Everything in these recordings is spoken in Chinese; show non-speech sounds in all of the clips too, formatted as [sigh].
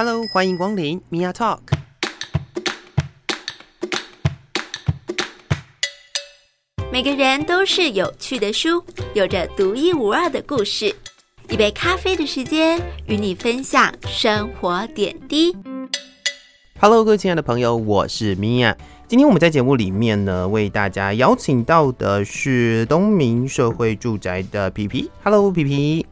Hello，欢迎光临 Mia Talk。每个人都是有趣的书，有着独一无二的故事。一杯咖啡的时间，与你分享生活点滴。Hello，各位亲爱的朋友，我是 Mia。今天我们在节目里面呢，为大家邀请到的是东明社会住宅的皮皮。Hello，皮皮。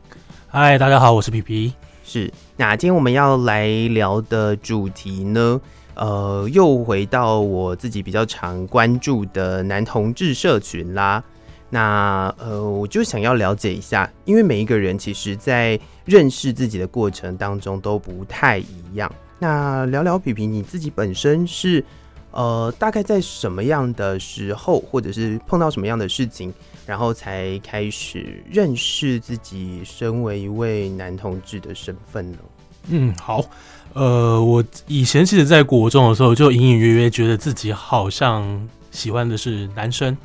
嗨，大家好，我是皮皮。是，那今天我们要来聊的主题呢，呃，又回到我自己比较常关注的男同志社群啦。那呃，我就想要了解一下，因为每一个人其实在认识自己的过程当中都不太一样。那聊聊皮皮，你自己本身是。呃，大概在什么样的时候，或者是碰到什么样的事情，然后才开始认识自己身为一位男同志的身份呢？嗯，好，呃，我以前其实，在国中的时候，就隐隐约约觉得自己好像喜欢的是男生。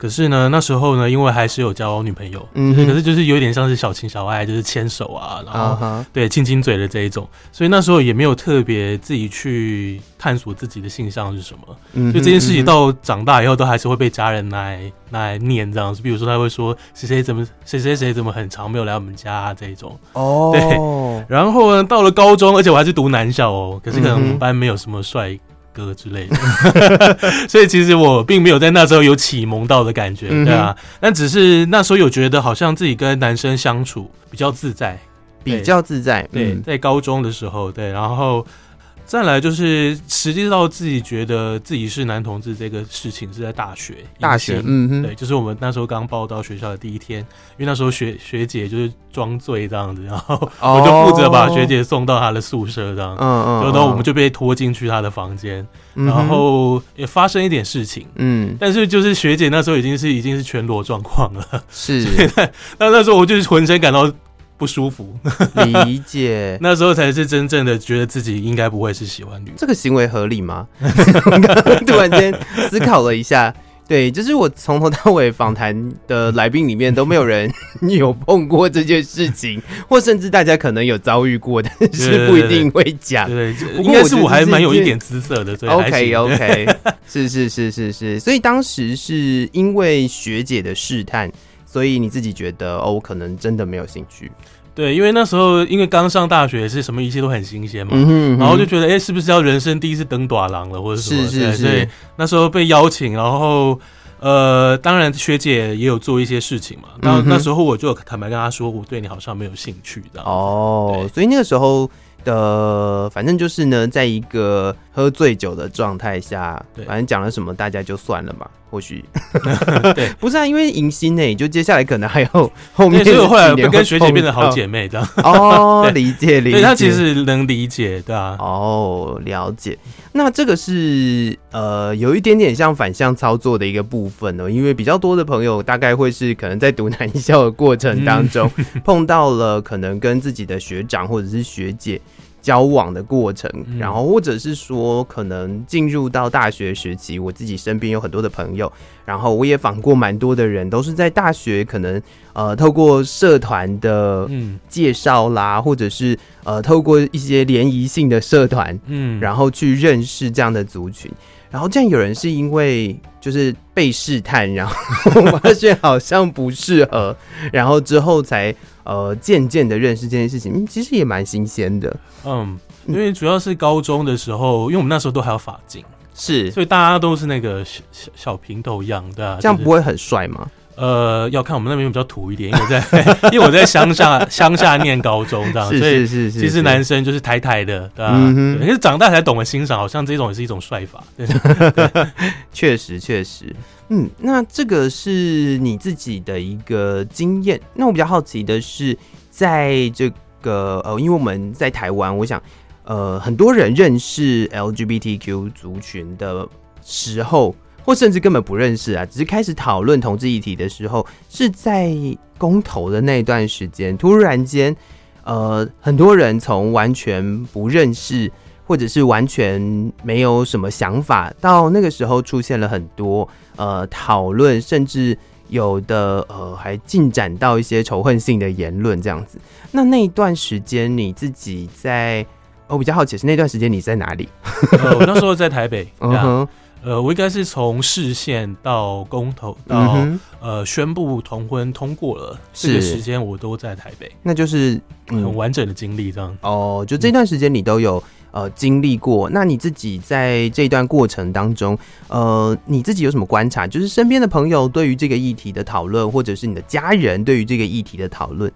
可是呢，那时候呢，因为还是有交女朋友，嗯，可是就是有点像是小情小爱，就是牵手啊，然后、uh. 对亲亲嘴的这一种，所以那时候也没有特别自己去探索自己的性向是什么。嗯、uh，huh. 所以这件事情到长大以后，都还是会被家人来来念这样子。比如说他会说谁谁怎么谁谁谁怎么很长没有来我们家、啊、这一种。哦，[laughs] 对。然后呢，到了高中，而且我还是读男校哦，可是可能我们班没有什么帅哥之类的，[laughs] 所以其实我并没有在那时候有启蒙到的感觉，对啊，但只是那时候有觉得好像自己跟男生相处比较自在，比较自在，对，在高中的时候，对，然后。再来就是实际到自己觉得自己是男同志这个事情是在大学，大学，嗯哼，对，就是我们那时候刚报到学校的第一天，因为那时候学学姐就是装醉这样子，然后我就负责把学姐送到她的宿舍这样，嗯嗯，然后我们就被拖进去她的房间，然后也发生一点事情，嗯，但是就是学姐那时候已经是已经是全裸状况了，是，[laughs] 那那时候我就是浑身感到。不舒服，理解。[laughs] 那时候才是真正的觉得自己应该不会是喜欢女。这个行为合理吗？[laughs] 突然间思考了一下，对，就是我从头到尾访谈的来宾里面都没有人有碰过这件事情，[laughs] 或甚至大家可能有遭遇过，但是不一定会讲。对，应该是我还蛮有一点姿色的。OK OK，是是是是是，所以当时是因为学姐的试探。所以你自己觉得哦，我可能真的没有兴趣。对，因为那时候因为刚上大学，是什么一切都很新鲜嘛，嗯然后就觉得哎、欸，是不是要人生第一次登短廊了，或者什么？是是是。所以那时候被邀请，然后呃，当然学姐也有做一些事情嘛。然后那时候我就坦白跟她说，我对你好像没有兴趣的。哦，所以那个时候。的，反正就是呢，在一个喝醉酒的状态下，对反正讲了什么，大家就算了嘛。或许，[laughs] 对，[laughs] 不是啊，因为迎新呢，就接下来可能还有后面，所以后来跟学姐变成好姐妹这样。哦，[laughs] 理解理解，她其实能理解，对啊。哦，了解。那这个是呃，有一点点像反向操作的一个部分哦，因为比较多的朋友大概会是可能在读男校的过程当中，嗯、碰到了可能跟自己的学长或者是学姐。交往的过程，然后或者是说，可能进入到大学时期，我自己身边有很多的朋友，然后我也访过蛮多的人，都是在大学可能呃透过社团的介绍啦，嗯、或者是呃透过一些联谊性的社团，嗯，然后去认识这样的族群，然后竟然有人是因为就是被试探，然后发现好像不适合，然后之后才。呃，渐渐的认识这件事情，其实也蛮新鲜的。嗯，因为主要是高中的时候，因为我们那时候都还有发镜，是，所以大家都是那个小小小平头样，对啊，这样不会很帅吗？呃，要看我们那边比较土一点，因为我在 [laughs] 因为我在乡下乡下念高中这样，所以是其实男生就是台台的，对吧？可是长大才懂得欣赏，好像这种也是一种帅法。[laughs] 确实确实。嗯，那这个是你自己的一个经验。那我比较好奇的是，在这个呃，因为我们在台湾，我想呃，很多人认识 LGBTQ 族群的时候，或甚至根本不认识啊，只是开始讨论同志议题的时候，是在公投的那段时间，突然间，呃，很多人从完全不认识。或者是完全没有什么想法，到那个时候出现了很多呃讨论，甚至有的呃还进展到一些仇恨性的言论这样子。那那一段时间你自己在我比较好奇是那段时间你在哪里？呃，我那时候在台北。[laughs] 嗯哼。呃，我应该是从视线到公投到、嗯、呃宣布同婚通过了，这个时间我都在台北，那就是、嗯、很完整的经历这样。哦，就这段时间你都有、嗯、呃经历过，那你自己在这段过程当中，呃，你自己有什么观察？就是身边的朋友对于这个议题的讨论，或者是你的家人对于这个议题的讨论。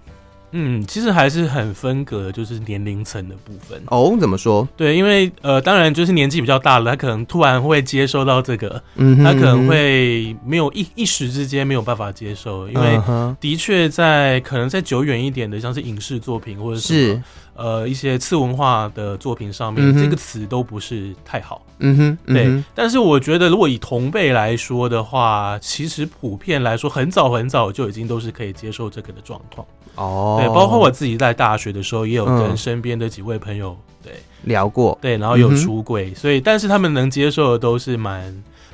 嗯，其实还是很分隔，就是年龄层的部分哦。怎么说？对，因为呃，当然就是年纪比较大了，他可能突然会接收到这个，嗯哼嗯哼，他可能会没有一一时之间没有办法接受，因为的确在可能在久远一点的，像是影视作品或者是呃一些次文化的作品上面，嗯、这个词都不是太好。嗯哼，嗯哼，对。但是我觉得，如果以同辈来说的话，其实普遍来说，很早很早就已经都是可以接受这个的状况。哦，对，包括我自己在大学的时候，也有跟身边的几位朋友、嗯、对。聊过，对，然后有出柜、嗯，所以但是他们能接受的都是蛮，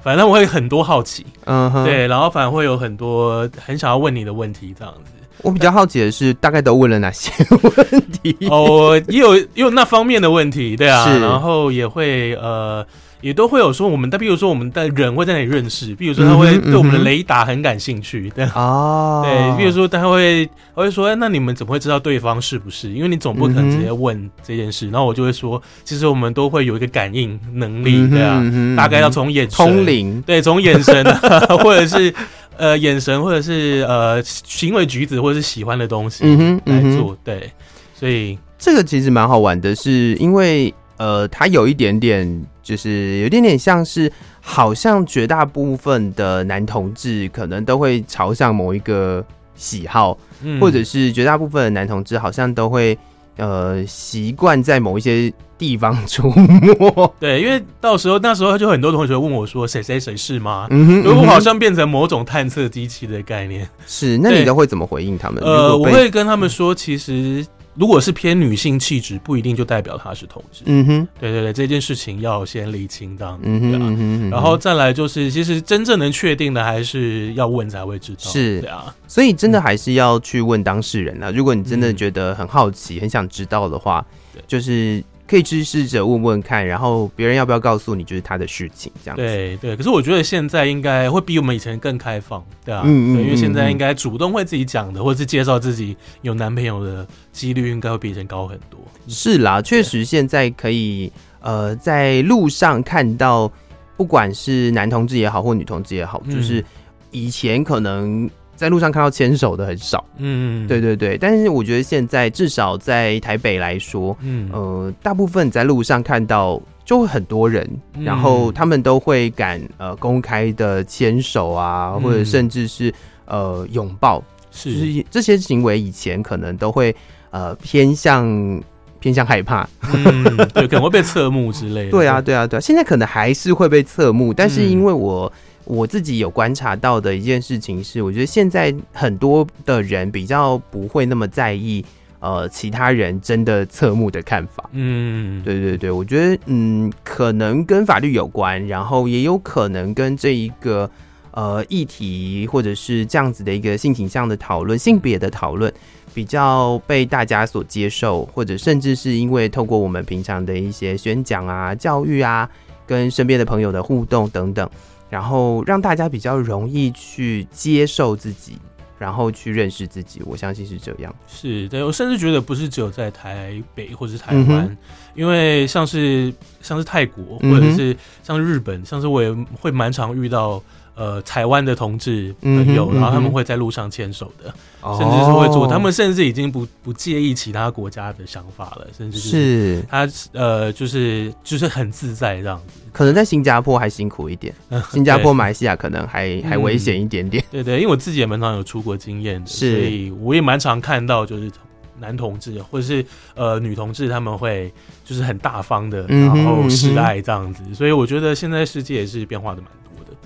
反正我会很多好奇，嗯哼，对，然后反而会有很多很想要问你的问题这样子。我比较好奇的是，大概都问了哪些问题？哦，也有也有那方面的问题，对啊，然后也会呃。也都会有说我们的，比如说我们的人会在那里认识，比如说他会对我们的雷达很感兴趣，嗯、对啊，对，比如说他会他会说，哎，那你们怎么会知道对方是不是？因为你总不可能直接问这件事。嗯、然后我就会说，其实我们都会有一个感应能力，对啊，嗯、大概要从眼神通灵，对，从眼神 [laughs] 或者是呃眼神或者是呃行为举止或者是喜欢的东西来做，对，所以这个其实蛮好玩的，是因为呃，它有一点点。就是有点点像是，好像绝大部分的男同志可能都会朝向某一个喜好，嗯、或者是绝大部分的男同志好像都会呃习惯在某一些地方出没。[laughs] 对，因为到时候那时候就很多同学问我说：“谁谁谁是吗？[laughs] ”嗯哼，如果好像变成某种探测机器的概念。是，那你都会怎么回应他们？呃，我会跟他们说，其实。如果是偏女性气质，不一定就代表她是同志。嗯哼，对对对，这件事情要先理清这样子。嗯哼，嗯哼，然后再来就是，其实真正能确定的还是要问才会知道。是，对啊，所以真的还是要去问当事人啊。如果你真的觉得很好奇、嗯、很想知道的话，就是。可以去试着问问看，然后别人要不要告诉你，就是他的事情这样子。对对，可是我觉得现在应该会比我们以前更开放，对啊，嗯嗯，对，因为现在应该主动会自己讲的，或者是介绍自己有男朋友的几率应该会比以前高很多。是啦，确实现在可以呃在路上看到，不管是男同志也好，或女同志也好，就是以前可能。在路上看到牵手的很少，嗯，对对对，但是我觉得现在至少在台北来说，嗯。呃，大部分在路上看到就会很多人，嗯，然后他们都会敢呃公开的牵手啊，或者甚至是呃拥抱，是，就是这些行为以前可能都会呃偏向偏向害怕，嗯，对，可能会被侧目之类的，[laughs] 对啊对啊对啊，现在可能还是会被侧目，但是因为我。我自己有观察到的一件事情是，我觉得现在很多的人比较不会那么在意，呃，其他人真的侧目的看法。嗯，对对对，我觉得嗯，可能跟法律有关，然后也有可能跟这一个呃议题或者是这样子的一个性倾向的讨论、性别的讨论比较被大家所接受，或者甚至是因为透过我们平常的一些宣讲啊、教育啊，跟身边的朋友的互动等等。然后让大家比较容易去接受自己，然后去认识自己，我相信是这样。是，对，我甚至觉得不是只有在台北或者是台湾，嗯，因为像是像是泰国或者是像是日本，嗯，像是我也会蛮常遇到。呃，台湾的同志朋友，嗯，然后他们会在路上牵手的，嗯，甚至是会做，哦，他们甚至已经不不介意其他国家的想法了，甚至是他呃，就是就是很自在这样子。可能在新加坡还辛苦一点，[laughs] 新加坡、马来西亚可能还还危险一点点，嗯。对对，因为我自己也蛮常有出国经验的，所以我也蛮常看到，就是男同志或者是呃女同志他们会就是很大方的，然后示爱这样子，嗯。所以我觉得现在世界也是变化的蛮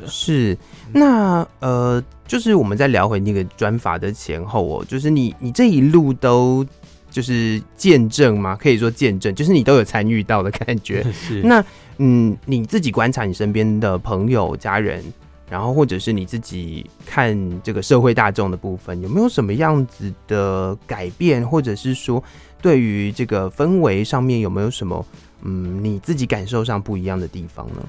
多。是，那呃，就是我们再聊回那个专法的前后哦，就是你你这一路都就是见证吗？可以说见证，就是你都有参与到的感觉。[laughs] 是，那嗯，你自己观察你身边的朋友、家人，然后或者是你自己看这个社会大众的部分，有没有什么样子的改变，或者是说对于这个氛围上面有没有什么嗯你自己感受上不一样的地方呢？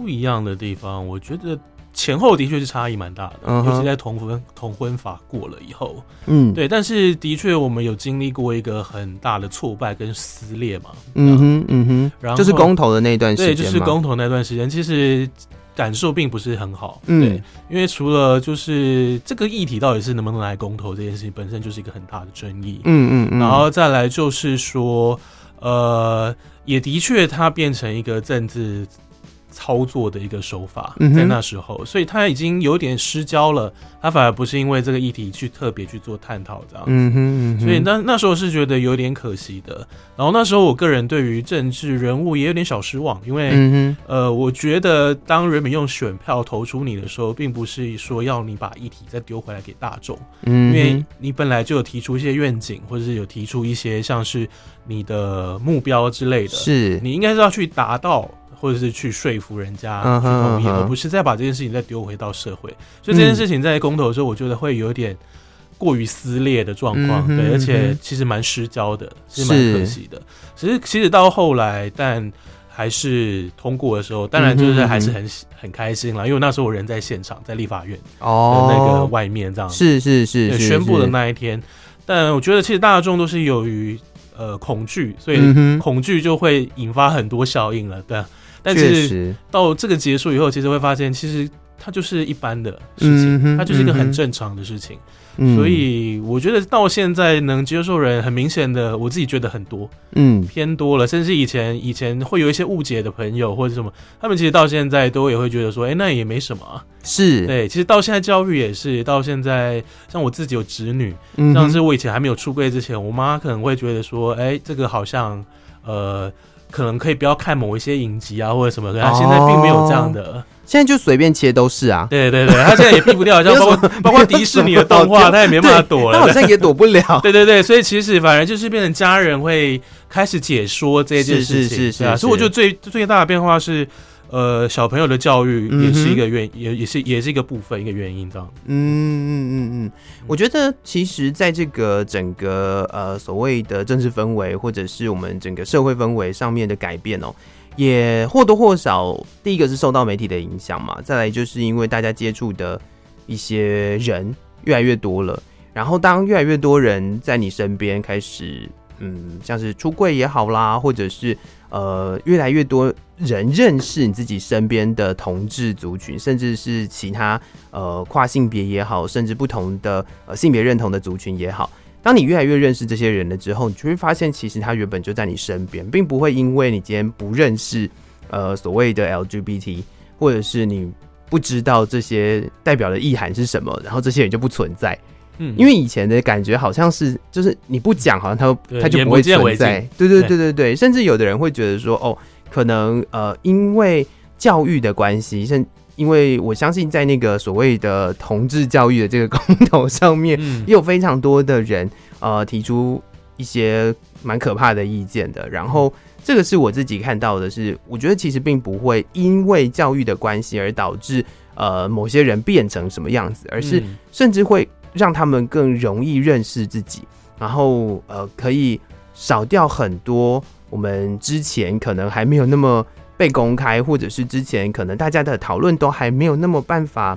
不一样的地方，我觉得。前后的确是差异蛮大的，uh huh. 尤其在同婚同婚法过了以后，嗯，对，但是的确我们有经历过一个很大的挫败跟撕裂嘛，嗯哼，嗯哼，然后就是公投的那段时间，对，就是公投那段时间，其实感受并不是很好，嗯、对，因为除了就是这个议题到底是能不能来公投这件事情本身就是一个很大的争议，嗯嗯，嗯，然后再来就是说，呃，也的确它变成一个政治。操作的一个手法，在那时候，所以他已经有点失焦了。他反而不是因为这个议题去特别去做探讨这样子，嗯哼，所以那那时候是觉得有点可惜的。然后那时候我个人对于政治人物也有点小失望，因为呃，我觉得当人民用选票投出你的时候，并不是说要你把议题再丢回来给大众，嗯，因为你本来就有提出一些愿景，或者是有提出一些像是你的目标之类的，是你应该是要去达到。或者是去说服人家去同意，而不是再把这件事情再丢回到社会。所以这件事情在公投的时候，我觉得会有点过于撕裂的状况，对，而且其实蛮失焦的，是蛮可惜的。其实其实到后来，但还是通过的时候，当然就是还是很很开心了，因为那时候我人在现场，在立法院哦那个外面这样，是是是宣布的那一天。但我觉得其实大众都是由于呃恐惧，所以恐惧就会引发很多效应了，对。但是到这个结束以后，其实会发现，其实它就是一般的事情，它就是一个很正常的事情。所以我觉得到现在能接受人，很明显的，我自己觉得很多，嗯，偏多了。甚至以前以前会有一些误解的朋友或者什么，他们其实到现在都也会觉得说，哎，那也没什么啊。是对，其实到现在教育也是，到现在像我自己有侄女，像是我以前还没有出柜之前，我妈可能会觉得说，哎，这个好像呃。可能可以不要看某一些影集啊，或者什么，的他现在并没有这样的，哦、现在就随便切都是啊。对对对，他现在也避不掉，像 [laughs] 包括包括迪士尼的动画，他也没办法躲了，他好像也躲不了。[laughs] 对对对，所以其实反而就是变成家人会开始解说这件事情，是是是，是啊。所以我觉得最最大的变化是。呃，小朋友的教育也是一个原，也、也是也是一个部分，一个原因，这样。嗯嗯嗯嗯，我觉得其实在这个整个呃所谓的政治氛围，或者是我们整个社会氛围上面的改变哦，也或多或少，第一个是受到媒体的影响嘛，再来就是因为大家接触的一些人越来越多了，然后当越来越多人在你身边开始，嗯，像是出柜也好啦，或者是。呃，越来越多人认识你自己身边的同志族群，甚至是其他呃跨性别也好，甚至不同的呃性别认同的族群也好。当你越来越认识这些人了之后，你就会发现，其实他原本就在你身边，并不会因为你今天不认识呃所谓的 LGBT，或者是你不知道这些代表的意涵是什么，然后这些人就不存在。嗯，因为以前的感觉好像是，就是你不讲，好像他他就不会存在。对对对对对，甚至有的人会觉得说，哦，可能呃，因为教育的关系，甚因为我相信在那个所谓的同志教育的这个公投上面，也有非常多的人呃提出一些蛮可怕的意见的。然后这个是我自己看到的是，我觉得其实并不会因为教育的关系而导致呃某些人变成什么样子，而是甚至会。让他们更容易认识自己，然后呃，可以少掉很多我们之前可能还没有那么被公开，或者是之前可能大家的讨论都还没有那么办法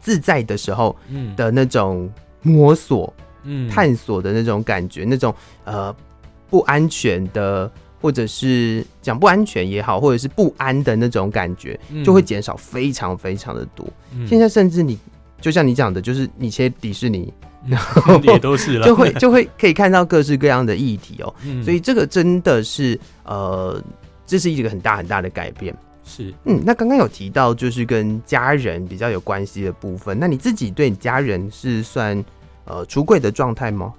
自在的时候，的那种摸索、嗯，探索的那种感觉，那种呃不安全的，或者是讲不安全也好，或者是不安的那种感觉，就会减少非常非常的多。现在甚至你。就像你讲的，就是你切迪士尼，然 [laughs] 后也都是了，就会就会可以看到各式各样的议题哦。嗯、所以这个真的是呃，这是一个很大很大的改变。是，嗯，那刚刚有提到就是跟家人比较有关系的部分，那你自己对你家人是算呃出柜的状态吗？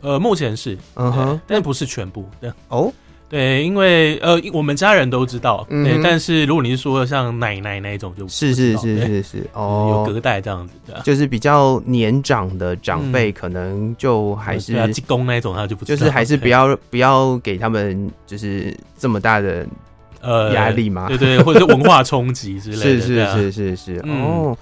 呃，目前是，嗯哼，但不是全部。对哦。对，因为呃，我们家人都知道，嗯、对。但是如果你是说像奶奶那一种就，就是是是是是哦，有隔代这样子的，就是比较年长的长辈，可能就还是公、嗯、那一种，他就不知道就是还是不要不要给他们就是这么大的呃压力嘛？对对，或者是文化冲击之类的。[laughs] 是是啊是是哦。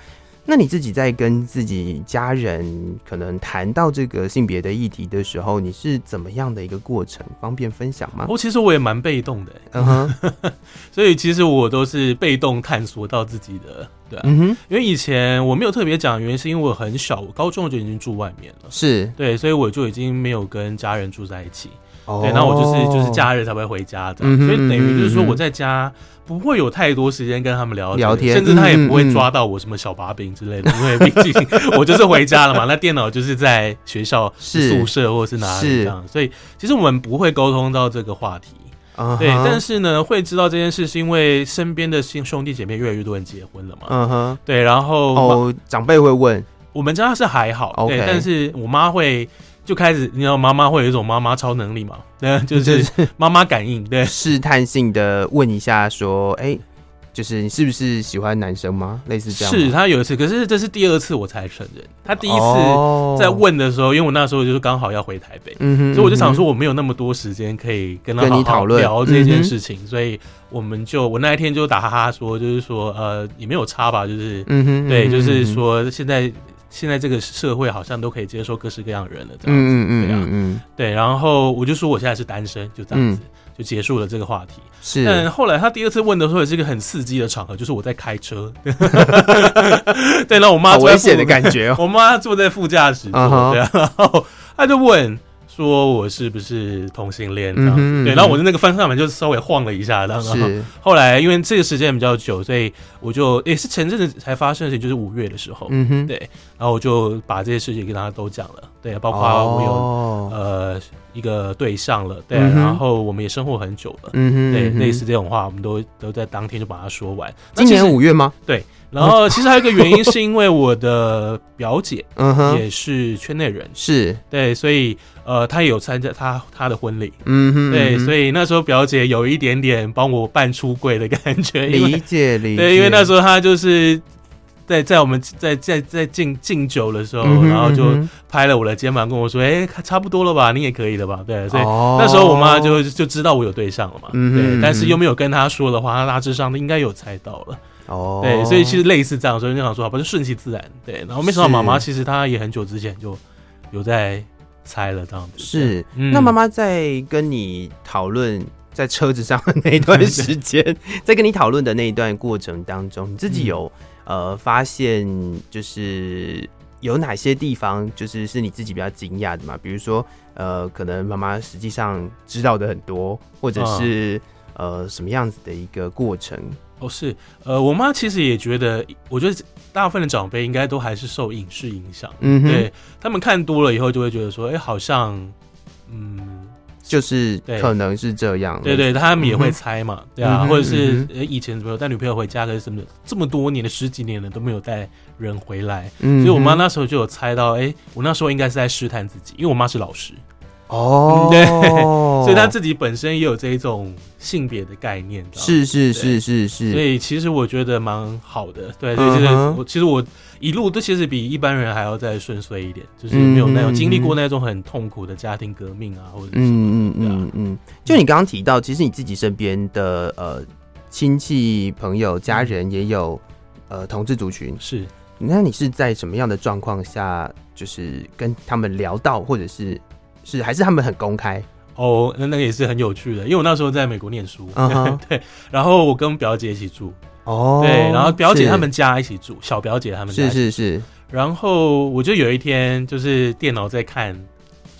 那你自己在跟自己家人可能谈到这个性别的议题的时候，你是怎么样的一个过程？方便分享吗？我、哦、其实我也蛮被动的，嗯哼，[laughs] 所以其实我都是被动探索到自己的，对啊，嗯哼，因为以前我没有特别讲，原因是因为我很小，我高中就已经住外面了，是。对，所以我就已经没有跟家人住在一起，哦、对，然后我就是就是假日才会回家的，嗯所以等于就是说我在家。不会有太多时间跟他们聊聊天，甚至他也不会抓到我什么小把柄之类的，因为毕竟我就是回家了嘛。那电脑就是在学校宿舍或者是哪里这样，所以其实我们不会沟通到这个话题。Uh -huh、对，但是呢，会知道这件事是因为身边的兄兄弟姐妹越来越多人结婚了嘛。嗯哼，对，然后哦，长辈会问，我们家是还好.对，但是我妈会。就开始，你知道妈妈会有一种妈妈超能力嘛？[laughs] 对，就是妈妈感应，对，试探性的问一下，说，哎、欸，就是你是不是喜欢男生吗？类似这样。是他有一次，可是这是第二次我才承认。他第一次在问的时候，哦、因为我那时候就是刚好要回台北，嗯哼，所以我就想说我没有那么多时间可以跟他好好聊这件事情，所以我们就我那一天就打哈哈说，就是说，呃，也没有差吧，就是，嗯哼，对，就是说现在。现在这个社会好像都可以接受各式各样的人了，这样子，嗯嗯嗯嗯，对，然后我就说我现在是单身，就这样子、嗯、就结束了这个话题。是，但后来他第二次问的时候，也是一个很刺激的场合，就是我在开车，[laughs] 对，然后我妈危险的感觉、哦，我妈坐在副驾驶座，对，然后他就问。说我是不是同性恋这样子、嗯？对，然后我的那个方向盘就稍微晃了一下，然后后来因为这个时间比较久，所以我就也是前阵子才发生的事情，就是五月的时候，嗯哼，对，然后我就把这些事情跟大家都讲了，对，包括我有、哦、呃一个对象了，对、嗯，然后我们也生活很久了，嗯哼，对，类似这种话，我们都都在当天就把它说完。今年五月吗？对。然后其实还有一个原因，是因为我的表姐，[laughs] 嗯哼。也是圈内人，是。对，所以呃，她也有参加她她的婚礼，嗯哼，对，所以那时候表姐有一点点帮我办出柜的感觉，理解理解，对，因为那时候她就是在在我们在在在敬敬酒的时候，然后就拍了我的肩膀跟我说，哎，差不多了吧，你也可以了吧，对，所以那时候我妈就就知道我有对象了嘛，对，但是又没有跟她说的话，她大致上应该有猜到了。哦，对，所以其实类似这样，所以就想说，好吧，就顺其自然。对，然后没想到妈妈其实她也很久之前就有在猜了这样子。是，嗯、那妈妈在跟你讨论在车子上的那一段 [laughs] 时间，在跟你讨论的那一段过程当中，你自己有、嗯、呃发现就是有哪些地方就是是你自己比较惊讶的嘛？比如说呃，可能妈妈实际上知道的很多，或者是、嗯、呃什么样子的一个过程？哦，是，呃，我妈其实也觉得，我觉得大部分的长辈应该都还是受影视影响，嗯，对，他们看多了以后就会觉得说，哎、欸，好像，嗯，就是可能是这样，对对，他们也会猜嘛，嗯、对啊，或者是呃以前怎么有带女朋友回家，可是什么这么多年的十几年了都没有带人回来，嗯，所以我妈那时候就有猜到，哎、欸，我那时候应该是在试探自己，因为我妈是老师。哦、oh, 嗯，对，所以他自己本身也有这一种性别的概念，是是是是是，所以其实我觉得蛮好的，对，所以就是我其实我一路都其实比一般人还要再顺遂一点，就是没有那种经历过那种很痛苦的家庭革命啊，或者嗯嗯嗯嗯，就你刚刚提到，其实你自己身边的呃亲戚朋友家人也有呃同志族群，是，那你是在什么样的状况下，就是跟他们聊到，或者是？是还是他们很公开哦，那那个也是很有趣的，因为我那时候在美国念书，uh [laughs] -huh. 对，然后我跟表姐一起住，哦、oh,，对，然后表姐他们家一起住，小表姐他们家是是是，然后我就有一天就是电脑在看，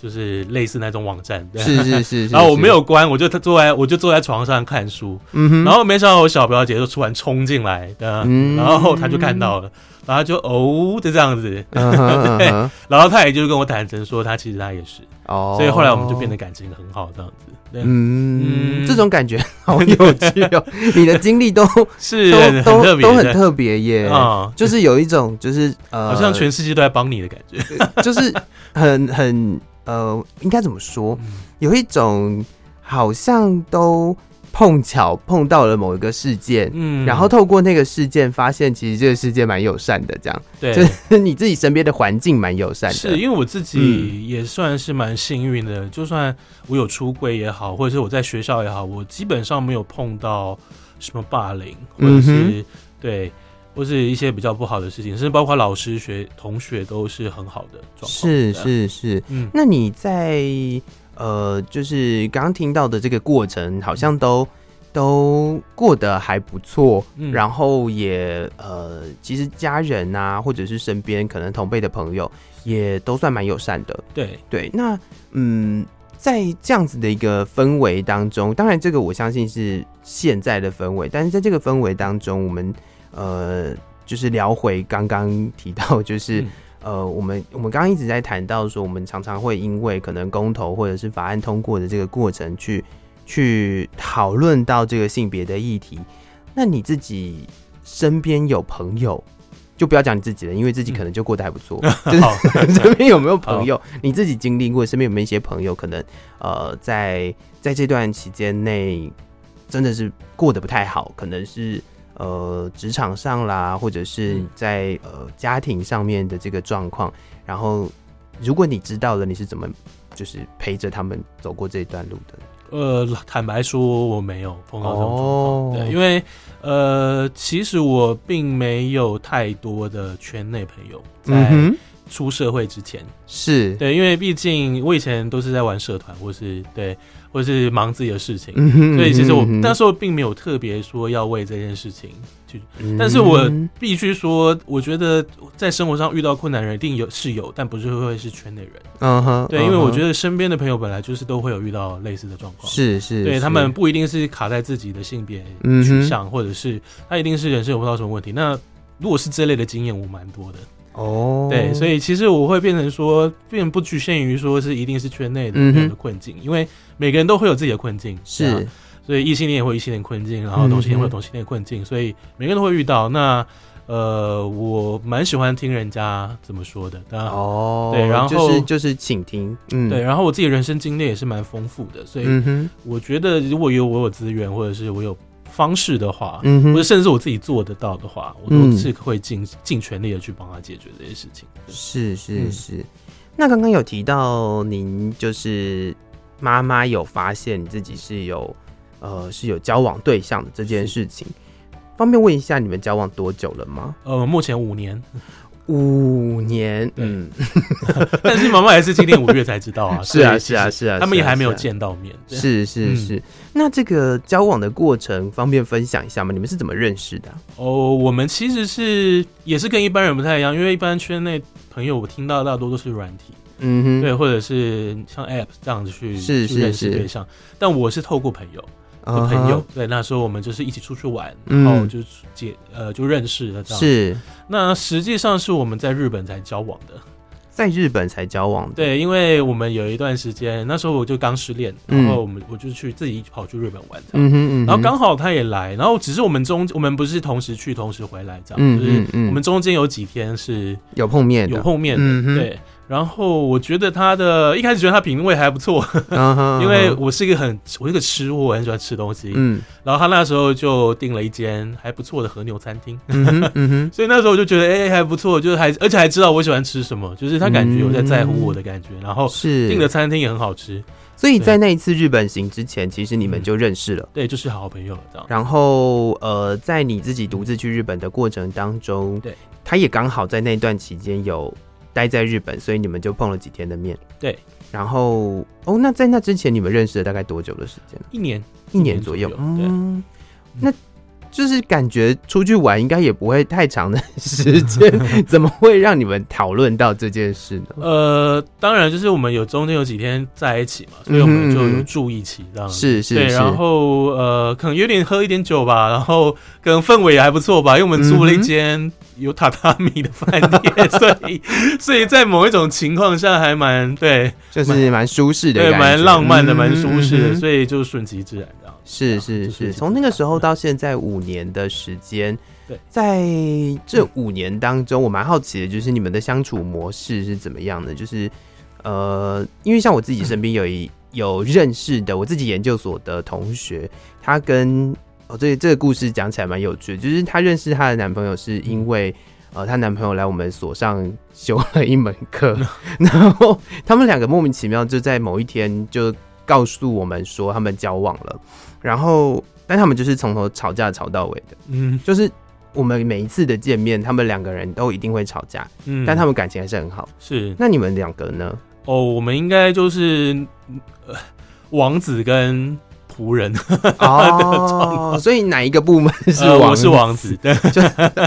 就是类似那种网站，对是，是是是，[laughs] 然后我没有关，我就坐在我就坐在床上看书，嗯哼，然后没想到我小表姐就突然冲进来，对，嗯，然后他就看到了。然后就哦，就这样子，uh [laughs] uh。然后他也就跟我坦诚说，他其实他也是哦，oh. 所以后来我们就变得感情很好，这样子。嗯，嗯，这种感觉 [laughs] 好有趣哦。你的经历都是都很特别都很特别耶，啊、嗯，就是有一种就是呃，好像全世界都在帮你的感觉，就是很很呃，应该怎么说？有一种好像都。碰巧碰到了某一个事件，嗯，然后透过那个事件发现，其实这个世界蛮友善的，这样，对，就是你自己身边的环境蛮友善的。是因为我自己也算是蛮幸运的，嗯，就算我有出柜也好，或者是我在学校也好，我基本上没有碰到什么霸凌，或者是，嗯，对。或是一些比较不好的事情，甚至包括老师、学同学都是很好的状况。是是是，嗯，那你在呃，就是刚刚听到的这个过程，好像都、嗯、都过得还不错，嗯，然后也呃，其实家人啊，或者是身边可能同辈的朋友，也都算蛮友善的。对对，那嗯，在这样子的一个氛围当中，当然这个我相信是现在的氛围，但是在这个氛围当中，我们。呃，就是聊回刚刚提到，就是、嗯、呃，我们我们刚刚一直在谈到说，我们常常会因为可能公投或者是法案通过的这个过程去，去去讨论到这个性别的议题。那你自己身边有朋友，就不要讲你自己了，因为自己可能就过得还不错。嗯、[laughs] 就是 [laughs] 身边有没有朋友，你自己经历过？身边有没有一些朋友，可能呃，在在这段期间内，真的是过得不太好，可能是。呃，职场上啦，或者是在呃家庭上面的这个状况，然后如果你知道了，你是怎么就是陪着他们走过这一段路的？呃，坦白说，我没有碰到这种状况，哦，对，因为呃，其实我并没有太多的圈内朋友在出社会之前，是对，因为毕竟我以前都是在玩社团，或是对。或是忙自己的事情，嗯哼，所以其实我那时候并没有特别说要为这件事情去，嗯、但是我必须说，我觉得在生活上遇到困难的人一定有是有，但不是会是圈内人。嗯哼，对，因为我觉得身边的朋友本来就是都会有遇到类似的状况，是是，对他们不一定是卡在自己的性别取向，或者是他一定是人生有碰到什么问题。那如果是这类的经验，我蛮多的。哦，对，所以其实我会变成说，并不局限于说是一定是圈内的人的困境，嗯，因为每个人都会有自己的困境，是，所以异性恋也会异性恋困境，然后同性恋会有同性恋困境，嗯，所以每个人都会遇到。那呃，我蛮喜欢听人家怎么说的，哦，对，然后就是就是倾听，嗯，对，然后我自己人生经历也是蛮丰富的，所以我觉得如果有我有资源，或者是我有。方式的话，嗯，或者甚至我自己做得到的话，我都是会尽尽全力的去帮他解决这些事情。是是是。嗯、那刚刚有提到您就是妈妈有发现你自己是有呃是有交往对象的这件事情，方便问一下你们交往多久了吗？呃，目前五年。五年，嗯，[laughs] 但是妈妈还是今年五月才知道啊。[laughs] 是啊，是啊，是啊，他们也还没有见到面。是是是。那这个交往的过程方便分享一下吗？你们是怎么认识的？哦，我们其实是也是跟一般人不太一样，因为一般圈内朋友我听到大多都是软体，嗯哼，对，或者是像 App 这样子去是认识对象，但我是透过朋友。和朋友，uh -huh. 对，那时候我们就是一起出去玩，然后就结、嗯、呃就认识了这样。是，那实际上是我们在日本才交往的，在日本才交往的。对，因为我们有一段时间，那时候我就刚失恋，然后我们我就去自己跑去日本玩，嗯哼，然后刚好他也来，然后只是我们中我们不是同时去同时回来这样，嗯、就是我们中间有几天是有碰面，有碰面的，嗯、对。然后我觉得他的一开始觉得他品味还不错，[laughs] uh 因为我是一个很我是个吃货，我很喜欢吃东西。嗯，然后他那时候就订了一间还不错的和牛餐厅，嗯，嗯，[laughs] 所以那时候我就觉得哎还不错，就是还而且还知道我喜欢吃什么，就是他感觉有在在乎我的感觉。嗯、然后是订的餐厅也很好吃，所以在那一次日本行之前，其实你们就认识了，嗯、对，就是好好朋友这样。然后呃，在你自己独自去日本的过程当中，对，他也刚好在那段期间有。待在日本，所以你们就碰了几天的面。对，然后哦，那在那之前你们认识了大概多久的时间？一年，一年左右。嗯，那就是感觉出去玩应该也不会太长的时间，怎么会让你们讨论到这件事呢？[laughs] 呃，当然就是我们有中间有几天在一起嘛，所以我们就有住一起这样子。是是，对，然后呃，可能有点喝一点酒吧，然后可能氛围也还不错吧，因为我们租了一间。有榻榻米的饭店，所以 [laughs] 所以在某一种情况下还蛮对，就是蛮舒适的，对，蛮浪漫的，蛮、嗯、舒适的，所以就顺其自然。是是是，从那个时候到现在五年的时间，对，在这五年当中，我蛮好奇的，就是你们的相处模式是怎么样的？就是呃，因为像我自己身边有一。[clears throat] 有认识的我自己研究所的同学，她跟哦，这这个故事讲起来蛮有趣的，就是她认识她的男朋友是因为呃，她男朋友来我们所上修了一门课，[laughs] 然后他们两个莫名其妙就在某一天就告诉我们说他们交往了，然后但他们就是从头吵架吵到尾的，嗯，就是。我们每一次的见面，他们两个人都一定会吵架，嗯，但他们感情还是很好。是，那你们两个呢？哦，我们应该就是呃，王子跟。仆人。[laughs] 哦，所以哪一个部门是王、呃？我是王子，[laughs] 对，就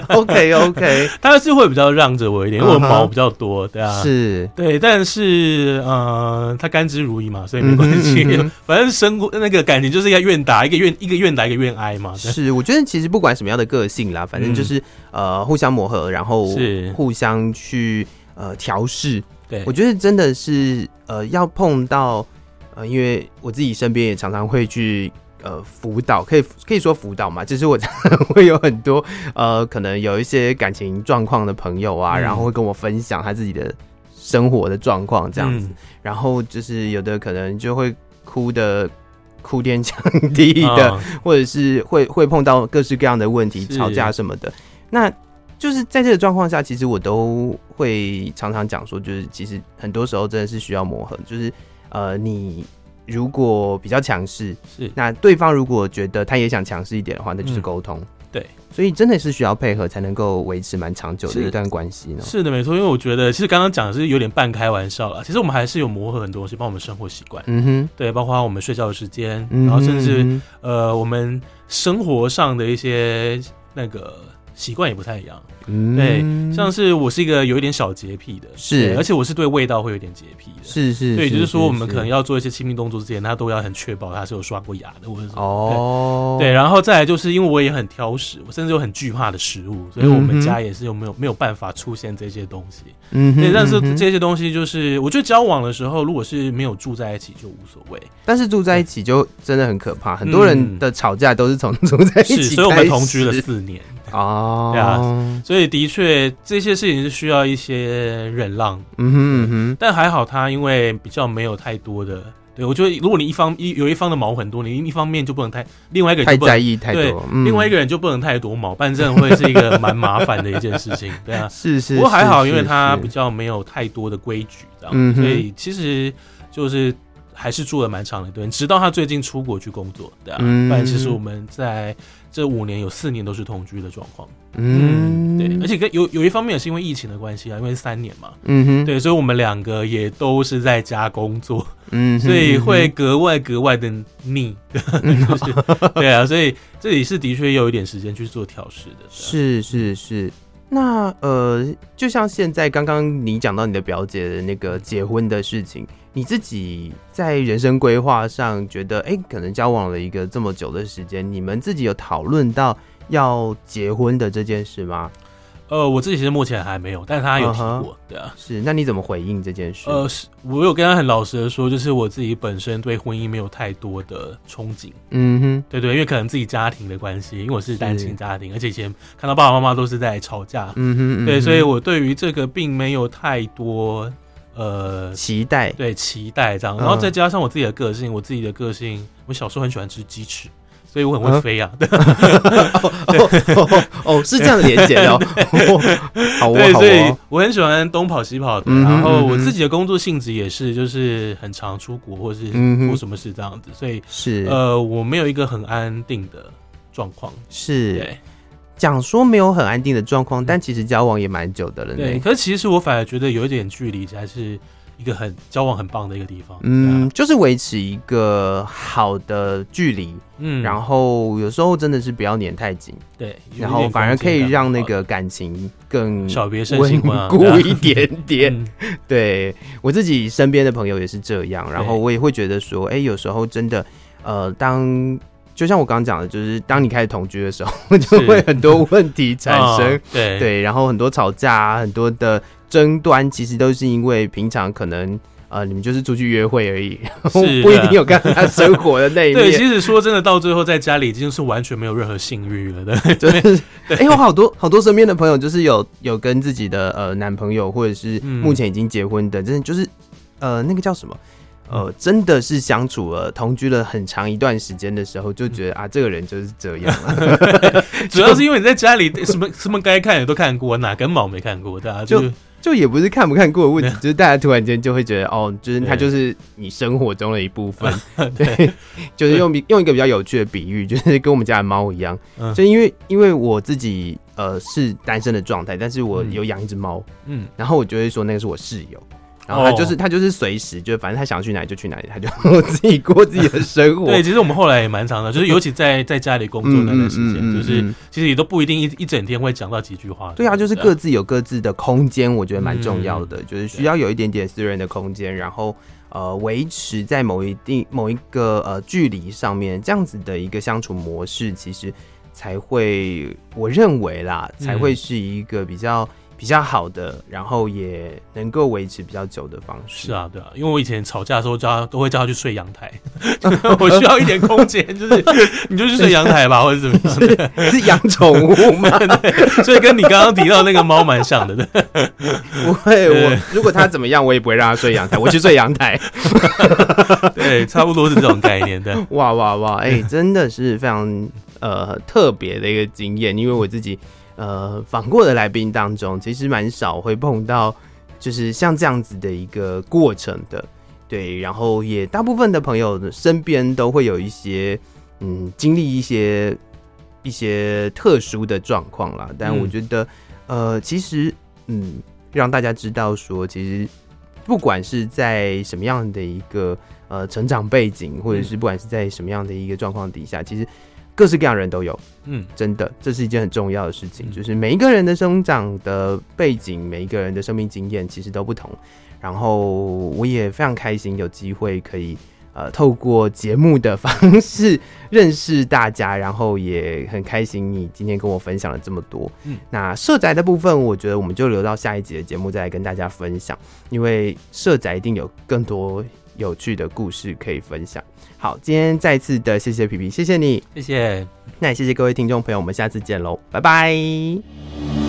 OK OK，他是会比较让着我一点，因为我毛比较多，对啊，是，对，但是呃，他甘之如饴嘛，所以没关系，嗯嗯、反正生活那个感情就是要愿打一个愿一个愿打一个愿挨嘛。是，我觉得其实不管什么样的个性啦，反正就是、嗯、呃互相磨合，然后是。互相去呃调试。对，我觉得真的是呃要碰到。呃，因为我自己身边也常常会去呃辅导，可以可以说辅导嘛，就是我 [laughs] 常常会有很多呃可能有一些感情状况的朋友啊，嗯、然后会跟我分享他自己的生活的状况这样子，嗯、然后就是有的可能就会哭的哭天抢地的，哦、[laughs] 或者是会会碰到各式各样的问题，吵架什么的，那就是在这个状况下，其实我都会常常讲说，就是其实很多时候真的是需要磨合，就是。呃，你如果比较强势，是那对方如果觉得他也想强势一点的话，那就是沟通。嗯、对，所以真的是需要配合才能够维持蛮长久的一段关系呢。是的，没错。因为我觉得，其实刚刚讲的是有点半开玩笑啦。其实我们还是有磨合很多东西，包括我们生活习惯。嗯哼，对，包括我们睡觉的时间，然后甚至、嗯、呃，我们生活上的一些那个。习惯也不太一样，嗯，对，像是我是一个有一点小洁癖的，是，而且我是对味道会有点洁癖的，是是，对，就是说我们可能要做一些亲密动作之前，他都要很确保他是有刷过牙的，或者什么，哦，对，然后再来就是因为我也很挑食，我甚至有很惧怕的食物，所以我们家也是有没有没有办法出现这些东西，嗯，对，但是这些东西就是我觉得交往的时候，如果是没有住在一起就无所谓，但是住在一起就真的很可怕，很多人的吵架都是从住在一起，所以我们同居了四年。哦，对啊，所以的确这些事情是需要一些忍让，嗯哼嗯哼，但还好他因为比较没有太多的，对，我觉得如果你一方一有一方的毛很多，你一方面就不能太，另外一个人就不能太在意太多，另外一个人就不能太多毛，不然这样会是一个蛮麻烦的一件事情，[laughs] 对啊，是是，不过还好，因为他比较没有太多的规矩，这样，嗯、所以其实就是。还是住了蛮长的一段，直到他最近出国去工作，对啊，嗯、不然其实我们在这五年有四年都是同居的状况，嗯，对，而且跟有有一方面也是因为疫情的关系啊，因为三年嘛，嗯哼，对，所以我们两个也都是在家工作，嗯，所以会格外格外的腻，嗯、[laughs] 就是 [laughs] 对啊，所以这里是的确有一点时间去做调试的，是是是。那呃，就像现在刚刚你讲到你的表姐的那个结婚的事情，你自己在人生规划上觉得，哎、欸，可能交往了一个这么久的时间，你们自己有讨论到要结婚的这件事吗？呃，我自己其实目前还没有，但是他有提过，uh huh. 对啊，是。那你怎么回应这件事？呃，是我有跟他很老实的说，就是我自己本身对婚姻没有太多的憧憬，嗯哼，对对，因为可能自己家庭的关系，因为我是单亲家庭，而且以前看到爸爸妈妈都是在吵架，嗯哼，嗯哼，对，所以我对于这个并没有太多呃期待，对期待这样，然后再加上我自己的个性，我自己的个性，我小时候很喜欢吃鸡翅。所以我很会飞啊！[laughs] 哦，是这样的连结 [laughs] 哦。好，对，所以我很喜欢东跑西跑的。然后我自己的工作性质也是，就是很常出国或是做什么事这样子。所以是呃，我没有一个很安定的状况。是，讲说没有很安定的状况，但其实交往也蛮久的了。对，可是其实我反而觉得有一点距离才是。一个很交往很棒的一个地方，嗯，啊、就是维持一个好的距离，嗯，然后有时候真的是不要黏太紧，对，然后反而可以让那个感情更小别胜新固一点点。[laughs] 对，我自己身边的朋友也是这样，然后我也会觉得说，哎、欸，有时候真的，呃，当就像我刚刚讲的，就是当你开始同居的时候，就会很多问题产生，[laughs] 哦、对对，然后很多吵架啊，很多的。争端其实都是因为平常可能呃你们就是出去约会而已，[laughs] 不一定有跟他生活的那一面。[laughs] 对，其实说真的，到最后在家里已经是完全没有任何性欲了的。对，哎对，我好多好多身边的朋友就是有有跟自己的呃男朋友或者是目前已经结婚的，真的、嗯、就是呃那个叫什么呃，真的是相处了、同居了很长一段时间的时候，就觉得啊，这个人就是这样了。[laughs] 主要是因为你在家里什么什么该看的都看过，哪根毛没看过？大家就就，就也不是看不看过的问题，[laughs] 就是大家突然间就会觉得哦，就是他就是你生活中的一部分。[laughs] 对，对，就是用用一个比较有趣的比喻，就是跟我们家的猫一样。嗯、就因为因为我自己呃是单身的状态，但是我有养一只猫，嗯，然后我就会说那个是我室友。然后他就是、oh. 他就是随时就反正他想去哪里就去哪里，他就 [laughs] 自己过自己的生活。对，其实我们后来也蛮长的，就是尤其在在家里工作那段时间，嗯嗯嗯嗯、就是其实也都不一定一一整天会讲到几句话。对啊，就是各自有各自的空间，我觉得蛮重要的，嗯、就是需要有一点点私人的空间，然后呃维持在某一定某一个呃距离上面，这样子的一个相处模式，其实才会我认为啦，才会是一个比较。比较好的，然后也能够维持比较久的方式。是啊，对啊，因为我以前吵架的时候叫他，都会叫他去睡阳台，[laughs] 我需要一点空间，就是 [laughs] 你就去睡阳台吧，或者怎么样的。是养宠物吗？[laughs] 对，所以跟你刚刚提到那个猫蛮像的。对，不会，我如果他怎么样，我也不会让他睡阳台，我去睡阳台。对，差不多是这种概念的。哇哇哇！哎、欸，真的是非常呃特别的一个经验，因为我自己。呃，访过的来宾当中，其实蛮少会碰到，就是像这样子的一个过程的，对。然后也大部分的朋友身边都会有一些，嗯，经历一些一些特殊的状况啦。但我觉得，嗯、呃，其实，嗯，让大家知道说，其实不管是在什么样的一个呃成长背景，或者是不管是在什么样的一个状况底下，其实。各式各样的人都有，嗯，真的，这是一件很重要的事情。就是每一个人的生长的背景，每一个人的生命经验其实都不同。然后我也非常开心有机会可以呃透过节目的方式认识大家，然后也很开心你今天跟我分享了这么多。嗯，那社宅的部分，我觉得我们就留到下一集的节目再来跟大家分享，因为社宅一定有更多有趣的故事可以分享。好，今天再次的谢谢皮皮，谢谢你，谢谢。那也谢谢各位听众朋友，我们下次见喽，拜拜。